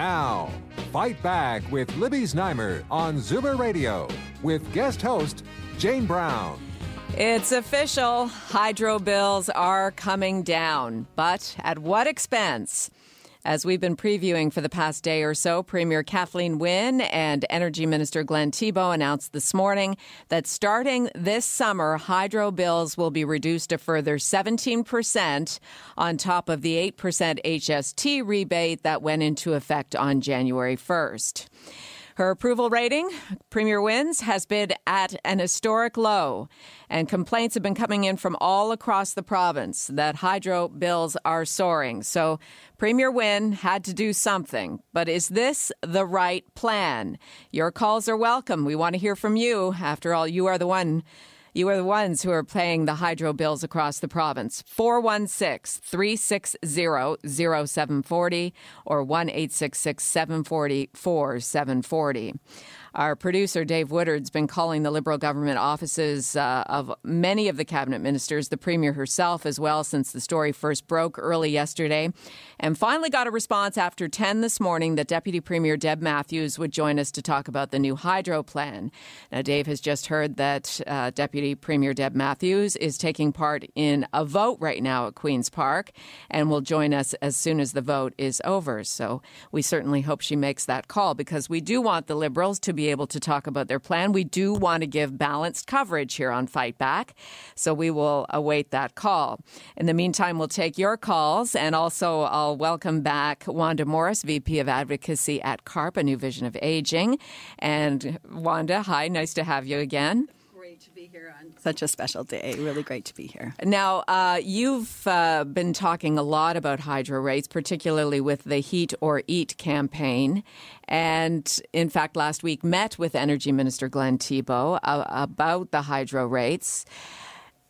Now, Fight Back with Libby Znaimer on Zoomer Radio with guest host Jane Brown. It's official. Hydro bills are coming down, but at what expense? As we've been previewing for the past day or so, Premier Kathleen Wynne and Energy Minister Glenn Thibeault announced this morning that starting this summer, hydro bills will be reduced a further 17% on top of the 8% HST rebate that went into effect on January 1st. Her approval rating, Premier Wynne's, has been at an historic low, and complaints have been coming in from all across the province that hydro bills are soaring. So Premier Wynne had to do something. But is this the right plan? Your calls are welcome. We want to hear from you. After all, you are the one you are the ones who are paying the hydro bills across the province. 416 360 0740 or 1 740 4740. Our producer, Dave Woodard's been calling the Liberal government offices uh, of many of the cabinet ministers, the Premier herself as well, since the story first broke early yesterday, and finally got a response after 10 this morning that Deputy Premier Deb Matthews would join us to talk about the new hydro plan. Now, Dave has just heard that uh, Deputy Premier Deb Matthews is taking part in a vote right now at Queen's Park and will join us as soon as the vote is over. So we certainly hope she makes that call because we do want the Liberals to be be able to talk about their plan. We do want to give balanced coverage here on Fight Back, so we will await that call. In the meantime, we'll take your calls, and also I'll welcome back Wanda Morris, VP of Advocacy at CARP, a new vision of aging. And Wanda, hi, nice to have you again to be here on such a special day. Really great to be here. Now, uh, you've uh, been talking a lot about hydro rates, particularly with the Heat or Eat campaign. And in fact, last week met with Energy Minister Glenn Thibeault uh, about the hydro rates.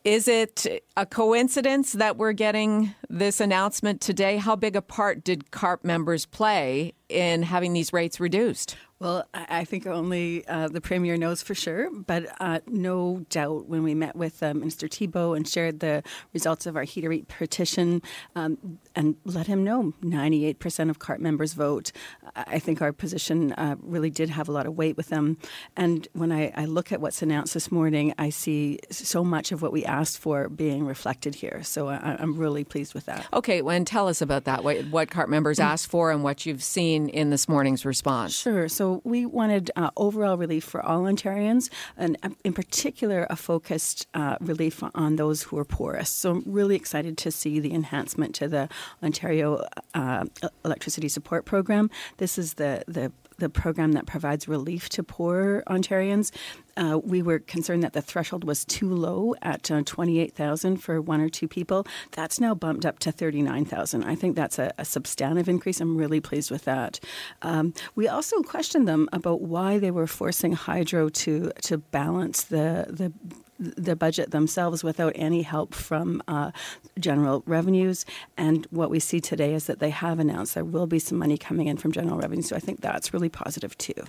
Is it a coincidence that we're getting this announcement today? How big a part did CARP members play in having these rates reduced? Well, I think only uh, the Premier knows for sure, but uh, no doubt when we met with uh, Minister Thibeault and shared the results of our Heat or Eat petition um, and let him know 98% of CARP members vote, I think our position uh, really did have a lot of weight with them. And when I, I, look at what's announced this morning, I see so much of what we asked for being reflected here. So I, am really pleased with that. Okay, well, and tell us about that, what, what CARP members mm. asked for and what you've seen in this morning's response. Sure. So we wanted uh, overall relief for all Ontarians, and uh, in particular, a focused uh, relief on those who are poorest. So I'm really excited to see the enhancement to the Ontario uh, Electricity Support Program. This is the the the program that provides relief to poor Ontarians. Uh, we were concerned that the threshold was too low at uh, 28,000 for one or two people. That's now bumped up to 39,000. I think that's a, a, substantive increase. I'm really pleased with that. Um, we also questioned them about why they were forcing hydro to to balance the the the budget themselves without any help from uh, general revenues. And what we see today is that they have announced there will be some money coming in from general revenue. So I think that's really positive too.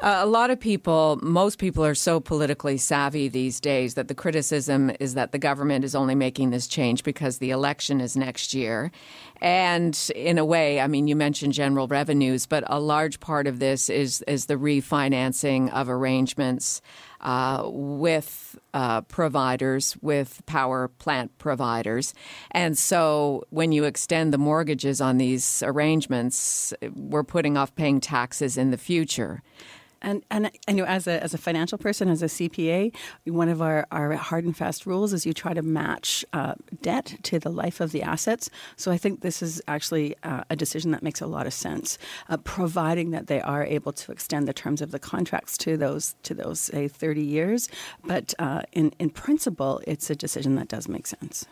Uh, a lot of people, most people are so politically savvy these days that the criticism is that the government is only making this change because the election is next year. And in a way, I mean, you mentioned general revenues, but a large part of this is, is the refinancing of arrangements uh, with uh, providers, with power plant providers. And so when you extend the mortgages on these arrangements, we're putting off paying taxes in the future. And and I know as a as a financial person, as a CPA, one of our, our hard and fast rules is you try to match uh, debt to the life of the assets. So I think this is actually uh, a decision that makes a lot of sense, uh, providing that they are able to extend the terms of the contracts to those to those say 30 years. But uh, in in principle, it's a decision that does make sense.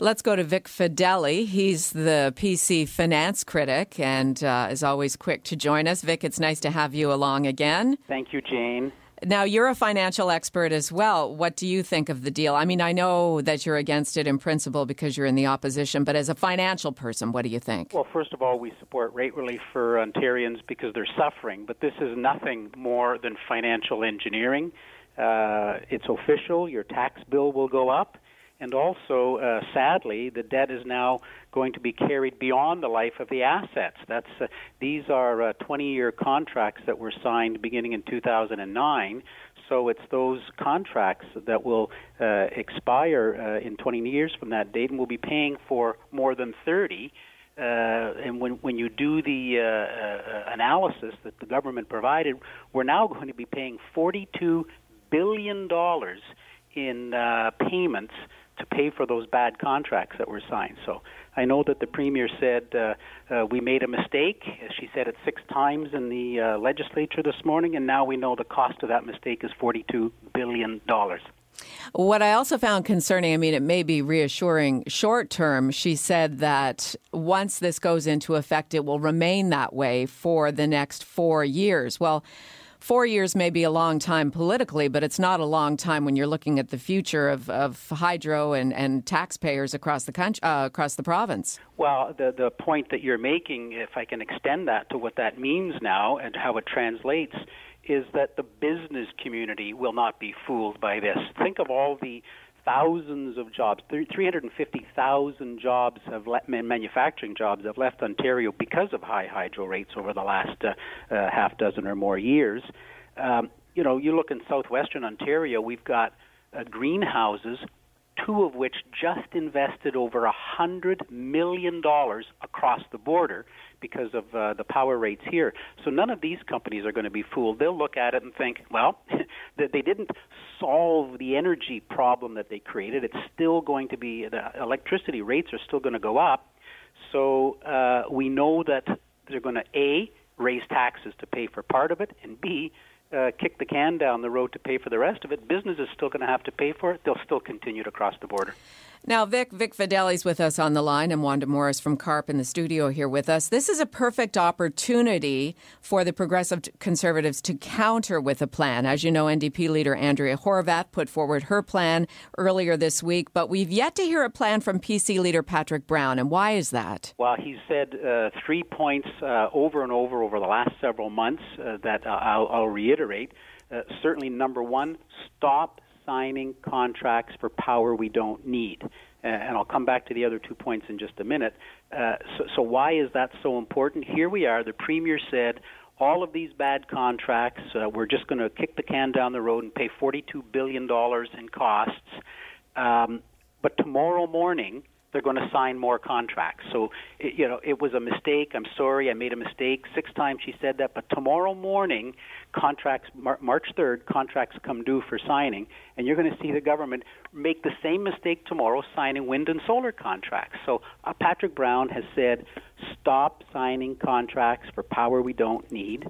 Let's go to Vic Fedeli. He's the PC finance critic and uh, is always quick to join us. Vic, it's nice to have you along again. Thank you, Jane. Now, you're a financial expert as well. What do you think of the deal? I mean, I know that you're against it in principle because you're in the opposition, but as a financial person, what do you think? Well, first of all, we support rate relief for Ontarians because they're suffering, but this is nothing more than financial engineering. Uh, it's official. Your tax bill will go up. And also, uh, sadly, the debt is now going to be carried beyond the life of the assets. That's uh, these are uh, 20-year contracts that were signed beginning in 2009. So it's those contracts that will uh, expire uh, in 20 years from that date, and we'll be paying for more than 30. Uh, and when when you do the uh, uh, analysis that the government provided, we're now going to be paying 42 billion dollars in uh, payments to pay for those bad contracts that were signed. So I know that the premier said uh, uh, we made a mistake. She said it six times in the uh, legislature this morning, and now we know the cost of that mistake is $42 billion. What I also found concerning, I mean, it may be reassuring short term. She said that once this goes into effect, it will remain that way for the next four years. Well, four years may be a long time politically, but it's not a long time when you're looking at the future of, of hydro and, and taxpayers across the country, uh, across the province. Well, the the point that you're making, if I can extend that to what that means now and how it translates, is that the business community will not be fooled by this. Think of all the thousands of jobs, 350,000 jobs have left, manufacturing jobs have left Ontario because of high hydro rates over the last uh, uh, half dozen or more years. Um, you know, you look in southwestern Ontario, we've got uh, greenhouses two of which just invested over a hundred million dollars across the border because of uh, the power rates here. So none of these companies are going to be fooled. They'll look at it and think, well, that they didn't solve the energy problem that they created. It's still going to be the electricity rates are still going to go up. So uh, we know that they're going to a raise taxes to pay for part of it, and b uh, kick the can down the road to pay for the rest of it, business is still going to have to pay for it. They'll still continue to cross the border. Now, Vic, Vic Fedeli's with us on the line, and Wanda Morris from CARP in the studio here with us. This is a perfect opportunity for the progressive conservatives to counter with a plan. As you know, NDP leader Andrea Horwath put forward her plan earlier this week, but we've yet to hear a plan from PC leader Patrick Brown. And why is that? Well, he said uh, three points uh, over and over over the last several months uh, that I'll, I'll reiterate. Uh, certainly, number one, stop signing contracts for power we don't need. Uh, and I'll come back to the other two points in just a minute. Uh, so, so, why is that so important? Here we are. The Premier said all of these bad contracts, uh, we're just going to kick the can down the road and pay $42 billion in costs. Um, but tomorrow morning, they're going to sign more contracts. So, it, you know, it was a mistake. I'm sorry, I made a mistake. Six times she said that. But tomorrow morning, contracts, Mar- March 3rd, contracts come due for signing, and you're going to see the government make the same mistake tomorrow signing wind and solar contracts. So, uh, Patrick Brown has said, stop signing contracts for power we don't need.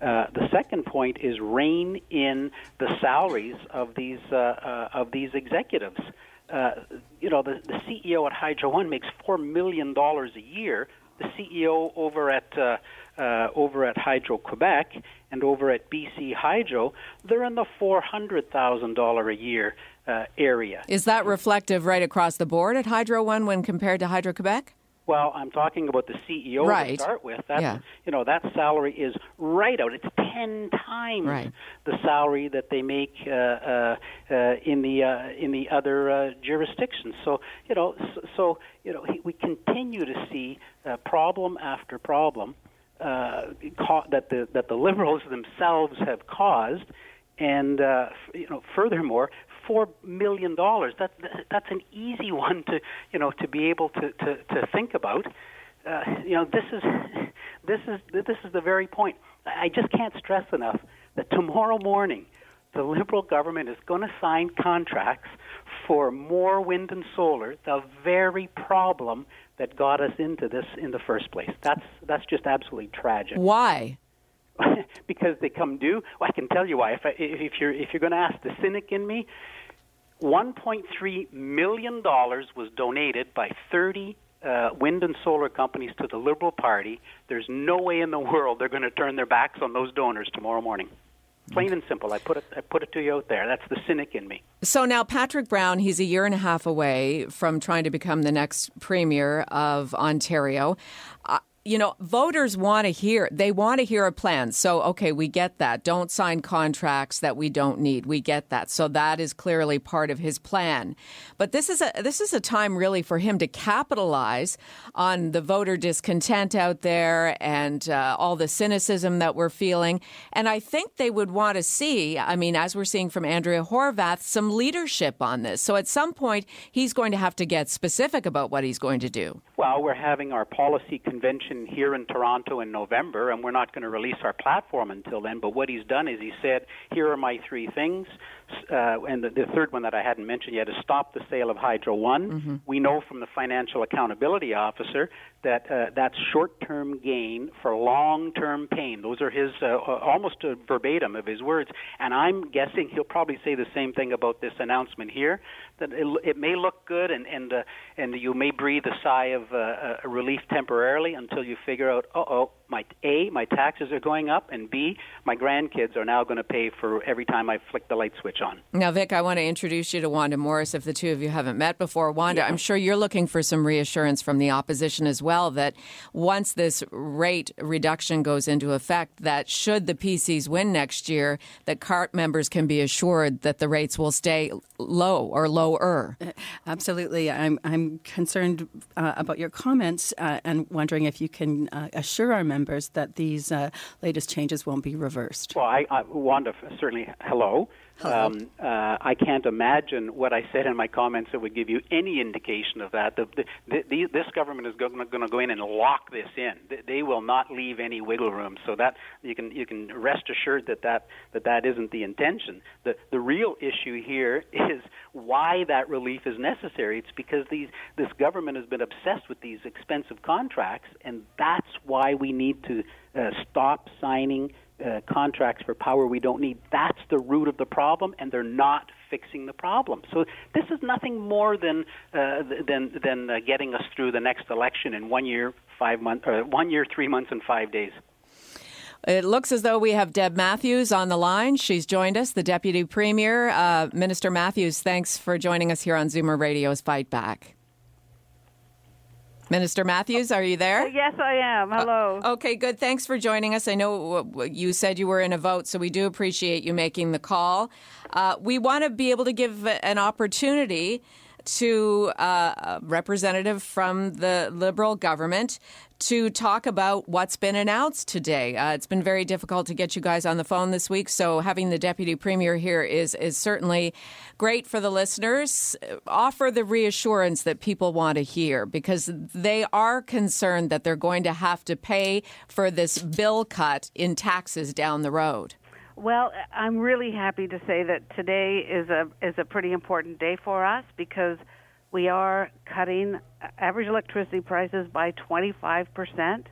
Uh, the second point is rein in the salaries of these uh, uh, of these executives uh, you know, the, the CEO at Hydro One makes four million dollars a year. The CEO over at uh, uh, over at Hydro Quebec and over at BC Hydro, they're in the four hundred thousand dollar a year uh, area. Is that reflective right across the board at Hydro One when compared to Hydro Quebec? Well, I'm talking about the CEO right. to start with. That's, yeah. You know, that salary is right out. It's ten times right. the salary that they make uh, uh, uh, in the uh, in the other uh, jurisdictions. So, you know, so, so you know, we continue to see uh, problem after problem uh, ca- that the that the liberals themselves have caused. And uh, you know, furthermore, four million dollars. That, that's an easy one to you know to be able to to, to think about. Uh, you know, this is this is this is the very point. I just can't stress enough that tomorrow morning the Liberal government is going to sign contracts for more wind and solar, the very problem that got us into this in the first place. That's that's just absolutely tragic. Why? because they come due. Well, I can tell you why. If, I, if you're if you're going to ask the cynic in me, 1.3 million dollars was donated by 30 uh, wind and solar companies to the Liberal Party. There's no way in the world they're going to turn their backs on those donors tomorrow morning. Plain and simple. I put it. I put it to you out there. That's the cynic in me. So now Patrick Brown, he's a year and a half away from trying to become the next premier of Ontario. You know, voters want to hear, they want to hear a plan. So, okay, we get that. Don't sign contracts that we don't need. We get that. So that is clearly part of his plan. But this is a, this is a time really for him to capitalize on the voter discontent out there and uh, all the cynicism that we're feeling. And I think they would want to see, I mean, as we're seeing from Andrea Horwath, some leadership on this. So at some point, he's going to have to get specific about what he's going to do. Well, we're having our policy convention here in Toronto in November, and we're not going to release our platform until then. But what he's done is he said, "Here are my three things," uh, and the, the, third one that I hadn't mentioned yet is stop the sale of Hydro One. Mm-hmm. We know from the Financial Accountability Officer that uh, that's short-term gain for long-term pain. Those are his uh, almost verbatim of his words, and I'm guessing he'll probably say the same thing about this announcement here. That it, it may look good, and and uh, and you may breathe a sigh of uh, uh, relief temporarily until you figure out, oh, my a my taxes are going up, and b my grandkids are now going to pay for every time I flick the light switch on. Now, Vic, I want to introduce you to Wanda Morris. If the two of you haven't met before, Wanda, yeah. I'm sure you're looking for some reassurance from the opposition as well that once this rate reduction goes into effect, that should the PCs win next year, that CARP members can be assured that the rates will stay low or lower. Uh, absolutely, I'm I'm concerned uh, about your comments uh, and wondering if you can uh, assure our members members that these uh, latest changes won't be reversed? Well, I, I, Wanda, certainly, hello. Um, uh, I can't imagine what I said in my comments that would give you any indication of that. The, the, the, this government is going to go in and lock this in. They will not leave any wiggle room. So that you can you can rest assured that that that, that isn't the intention. The the real issue here is why that relief is necessary. It's because these this government has been obsessed with these expensive contracts, and that's why we need to uh, stop signing uh, contracts for power we don't need. That's the root of the problem, and they're not fixing the problem. So this is nothing more than uh, than than uh, getting us through the next election in one year, five months, one year, three months, and five days. It looks as though we have Deb Matthews on the line. She's joined us, the Deputy Premier. Uh, Minister Matthews, thanks for joining us here on Zoomer Radio's Fight Back. Minister Matthews, are you there? Uh, yes, I am. Hello. Uh, okay, good. Thanks for joining us. I know you said you were in a vote, so we do appreciate you making the call. Uh, we want to be able to give an opportunity to uh, a representative from the Liberal government to talk about what's been announced today. Uh, it's been very difficult to get you guys on the phone this week, so having the deputy premier here is is certainly great for the listeners. Offer the reassurance that people want to hear because they are concerned that they're going to have to pay for this bill cut in taxes down the road. Well, I'm really happy to say that today is a is a pretty important day for us because we are cutting average electricity prices by 25%.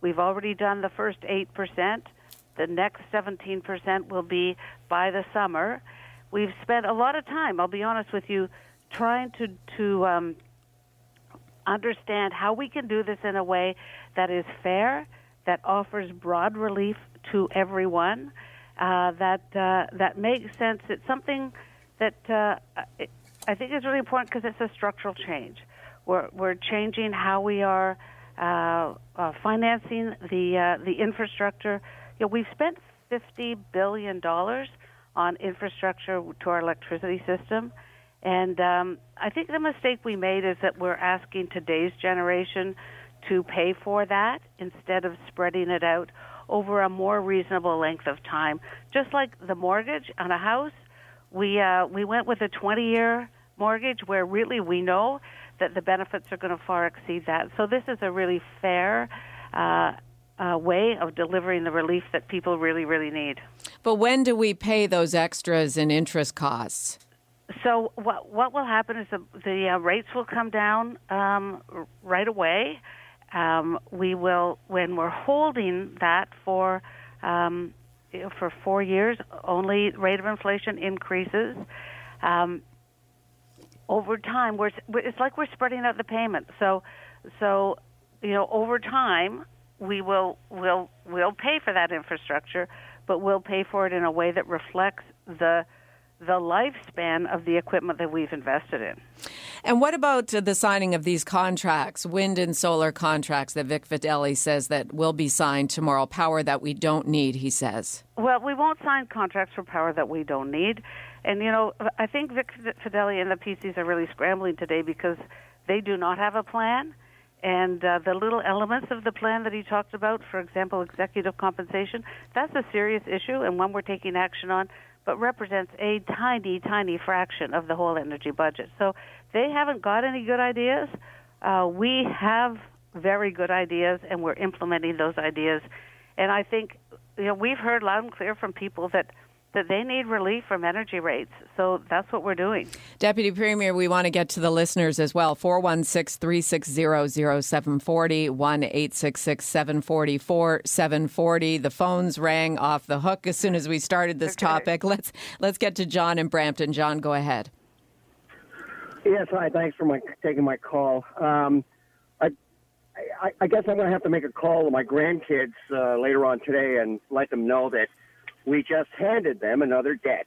We've already done the first 8%. The next 17% will be by the summer. We've spent a lot of time, I'll be honest with you, trying to, to um, understand how we can do this in a way that is fair, that offers broad relief to everyone, uh, that, uh, that makes sense. It's something that uh, I think it's really important because it's a structural change. We're, we're changing how we are uh, uh, financing the uh, the infrastructure. You know, we've spent fifty billion dollars on infrastructure to our electricity system, and um, I think the mistake we made is that we're asking today's generation to pay for that instead of spreading it out over a more reasonable length of time. Just like the mortgage on a house, we uh, we went with a 20 year mortgage where really we know that the benefits are going to far exceed that. So this is a really fair uh, uh, way of delivering the relief that people really, really need. But when do we pay those extras in interest costs? So what what will happen is the the uh, rates will come down um, right away. Um, we will when we're holding that for um, for four years, only rate of inflation increases. Um, over time, we're it's like we're spreading out the payment. So so you know over time we will will will pay for that infrastructure, but we'll pay for it in a way that reflects the the lifespan of the equipment that we've invested in. And what about the signing of these contracts, wind and solar contracts that Vic Fedeli says that will be signed tomorrow, power that we don't need, he says? Well, we won't sign contracts for power that we don't need. And, you know, I think Vic Fedeli and the PCs are really scrambling today because they do not have a plan. And uh, the little elements of the plan that he talked about, for example, executive compensation, that's a serious issue and one we're taking action on, but represents a tiny, tiny fraction of the whole energy budget. So they haven't got any good ideas. Uh, we have very good ideas, and we're implementing those ideas. And I think you know we've heard loud and clear from people that that they need relief from energy rates. So that's what we're doing. Deputy Premier, we want to get to the listeners as well. 416 360 0740 1 866 744 740. The phones rang off the hook as soon as we started this okay. topic. Let's let's get to John in Brampton. John, go ahead. Yes, hi. Thanks for my taking my call. Um, I, I, I guess I'm going to have to make a call to my grandkids uh, later on today and let them know that we just handed them another debt.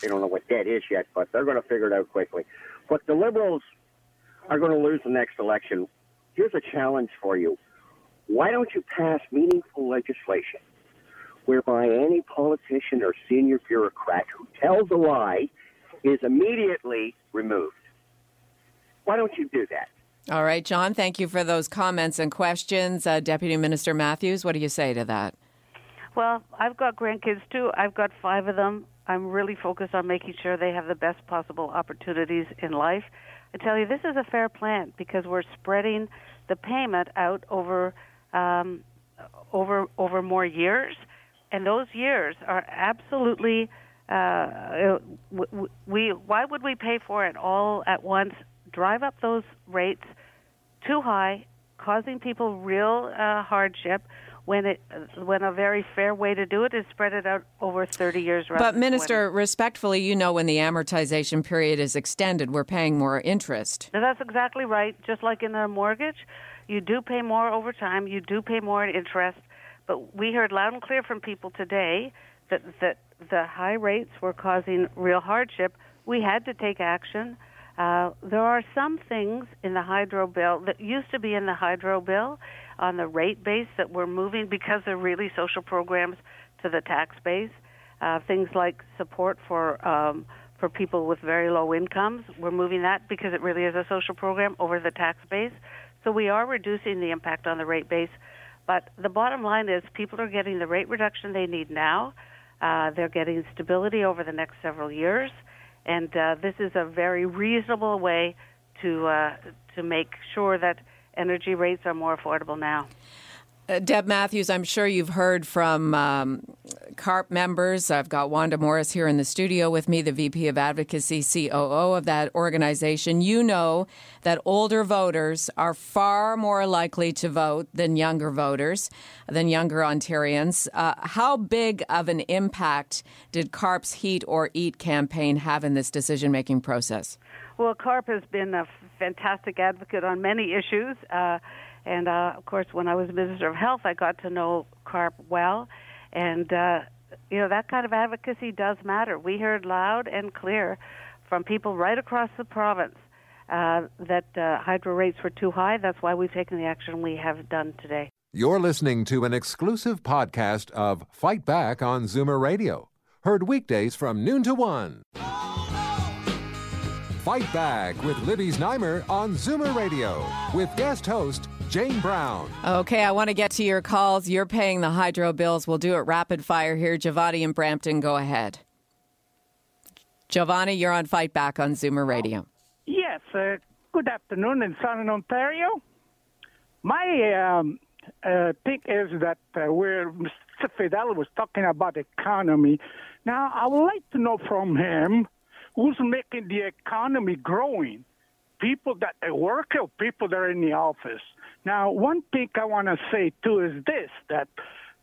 They don't know what debt is yet, but they're going to figure it out quickly. But the Liberals are going to lose the next election. Here's a challenge for you. Why don't you pass meaningful legislation whereby any politician or senior bureaucrat who tells a lie is immediately removed? Why don't you do that? All right, John, thank you for those comments and questions. Uh, Deputy Minister Matthews, what do you say to that? Well, I've got grandkids too. I've got five of them. I'm really focused on making sure they have the best possible opportunities in life. I tell you, this is a fair plan because we're spreading the payment out over um, over over more years, and those years are absolutely. Uh, we why would we pay for it all at once? Drive up those rates too high, causing people real uh, hardship when it when a very fair way to do it is spread it out over 30 years but minister 20. respectfully you know when the amortization period is extended we're paying more interest. Now, that's exactly right. Just like in a mortgage you do pay more over time you do pay more in interest. But we heard loud and clear from people today that that the high rates were causing real hardship. We had to take action. Uh, there are some things in the hydro bill that used to be in the hydro bill on the rate base that we're moving because they're really social programs to the tax base. Uh, things like support for um, for people with very low incomes, we're moving that because it really is a social program over the tax base. So we are reducing the impact on the rate base. But the bottom line is people are getting the rate reduction they need now. Uh, they're getting stability over the next several years, and uh, this is a very reasonable way to uh, to make sure that energy rates are more affordable now. Uh, Deb Matthews, I'm sure you've heard from um, CARP members. I've got Wanda Morris here in the studio with me, the VP of Advocacy, COO of that organization. You know that older voters are far more likely to vote than younger voters, than younger Ontarians. Uh, how big of an impact did CARP's Heat or Eat campaign have in this decision making process? Well, CARP has been a fantastic advocate on many issues. Uh, and uh, of course, when I was Minister of Health, I got to know CARP well. And, uh, you know, that kind of advocacy does matter. We heard loud and clear from people right across the province uh, that uh, hydro rates were too high. That's why we've taken the action we have done today. You're listening to an exclusive podcast of Fight Back on Zoomer Radio, heard weekdays from noon to one. Fight Back with Libby Znaimer on Zoomer Radio with guest host Jane Brown. Okay, I want to get to your calls. You're paying the hydro bills. We'll do it rapid fire here. Giovanni and Brampton, go ahead. Giovanni, you're on Fight Back on Zoomer Radio. Yes, uh, good afternoon in Southern Ontario. My um, uh, thing is that uh, where Mr. Fidel was talking about economy. Now, I would like to know from him who's making the economy growing people that work or people that are in the office. Now, one thing I want to say too is this: that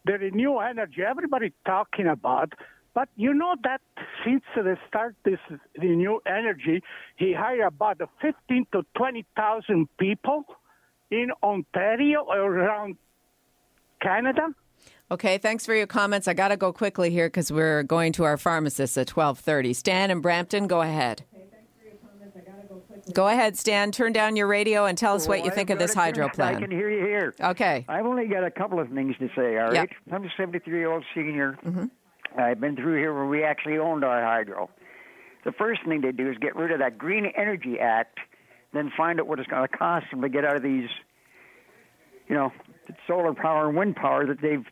the renewable energy everybody talking about, but you know that since the start this renewable energy, he hired about 15 to 20 thousand people in Ontario or around Canada. Okay, thanks for your comments. I got to go quickly here because we're going to our pharmacist at 12:30. Stan and Brampton, go ahead. Go ahead, Stan. Turn down your radio and tell us what you think of this hydro plan. I can hear you here. Okay. I've only got a couple of things to say, all right? Yep. I'm a 73 year old senior. Mm-hmm. I've been through here where we actually owned our hydro. The first thing they do is get rid of that Green Energy Act, then find out what it's going to cost them to get out of these, you know, solar power and wind power that they've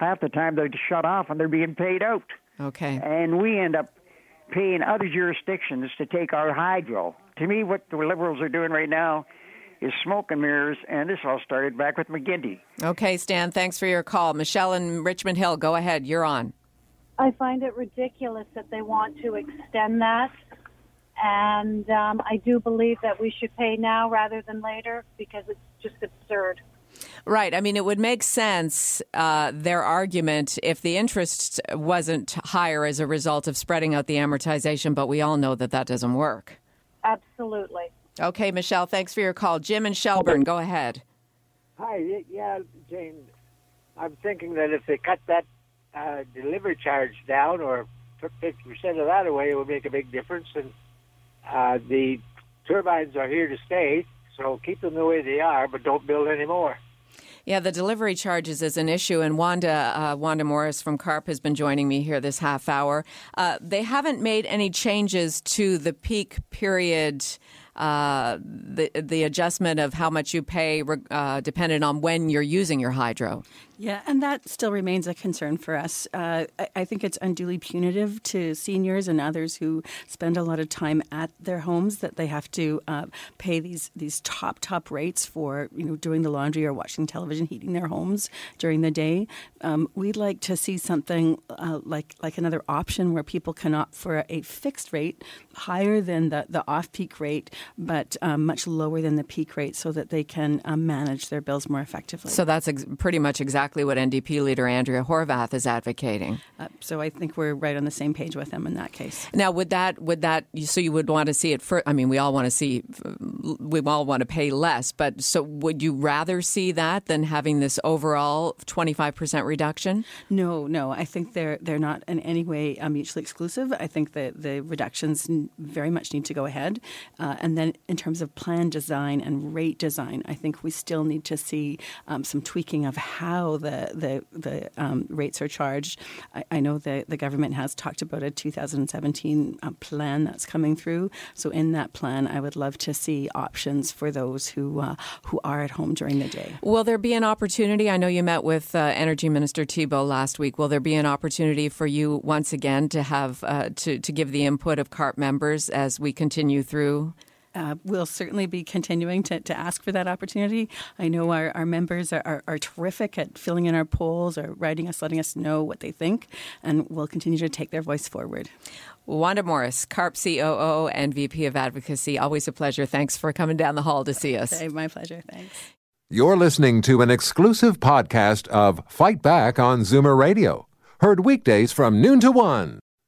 half the time they're shut off and they're being paid out. Okay. And we end up paying other jurisdictions to take our hydro. To me, what the liberals are doing right now is smoke and mirrors, and this all started back with McGuinty. Okay, Stan, thanks for your call. Michelle in Richmond Hill, go ahead. You're on. I find it ridiculous that they want to extend that. And um, I do believe that we should pay now rather than later because it's just absurd. Right. I mean, it would make sense, uh, their argument, if the interest wasn't higher as a result of spreading out the amortization, but we all know that that doesn't work. Absolutely. Okay, Michelle, thanks for your call. Jim and Shelburne, go ahead. Hi, yeah, Jane. I'm thinking that if they cut that uh, delivery charge down or took 50% of that away, it would make a big difference. And uh, the turbines are here to stay, so keep them the way they are, but don't build any more. Yeah, the delivery charges is an issue, and Wanda uh, Wanda Morris from CARP has been joining me here this half hour. Uh, they haven't made any changes to the peak period. The the adjustment of how much you pay, uh, dependent on when you're using your hydro. Yeah, and that still remains a concern for us. Uh, I, I, think it's unduly punitive to seniors and others who spend a lot of time at their homes that they have to uh, pay these these top top rates for you know doing the laundry or watching television, heating their homes during the day. Um, we'd like to see something uh, like like another option where people can opt for a fixed rate higher than the the off peak rate, but um, much lower than the peak rate, so that they can um, manage their bills more effectively. So that's ex- pretty much exactly what NDP leader Andrea Horwath is advocating. Uh, so I think we're right on the same page with them in that case. Now, would that would that so you would want to see it for? I mean, we all want to see, we all want to pay less, but so would you rather see that than having this overall twenty five percent reduction? No, no. I think they're they're not in any way uh, mutually exclusive. I think that the reductions very much need to go ahead, uh, and then in terms of plan design and rate design, I think we still need to see um, some tweaking of how the the, the um, rates are charged. I, I, know the, the government has talked about a 2017 uh, plan that's coming through. So in that plan, I would love to see options for those who uh, who are at home during the day. Will there be an opportunity? I know you met with uh, Energy Minister Thibeault last week. Will there be an opportunity for you once again to have uh, to to give the input of CARP members as we continue through? Uh, we'll certainly be continuing to, to ask for that opportunity. I know our, our members are, are, are, terrific at filling in our polls or writing us, letting us know what they think, and we'll continue to take their voice forward. Wanda Morris, CARP COO and VP of Advocacy. Always a pleasure. Thanks for coming down the hall to see us. Okay, my pleasure. Thanks. You're listening to an exclusive podcast of Fight Back on Zoomer Radio, heard weekdays from noon to one.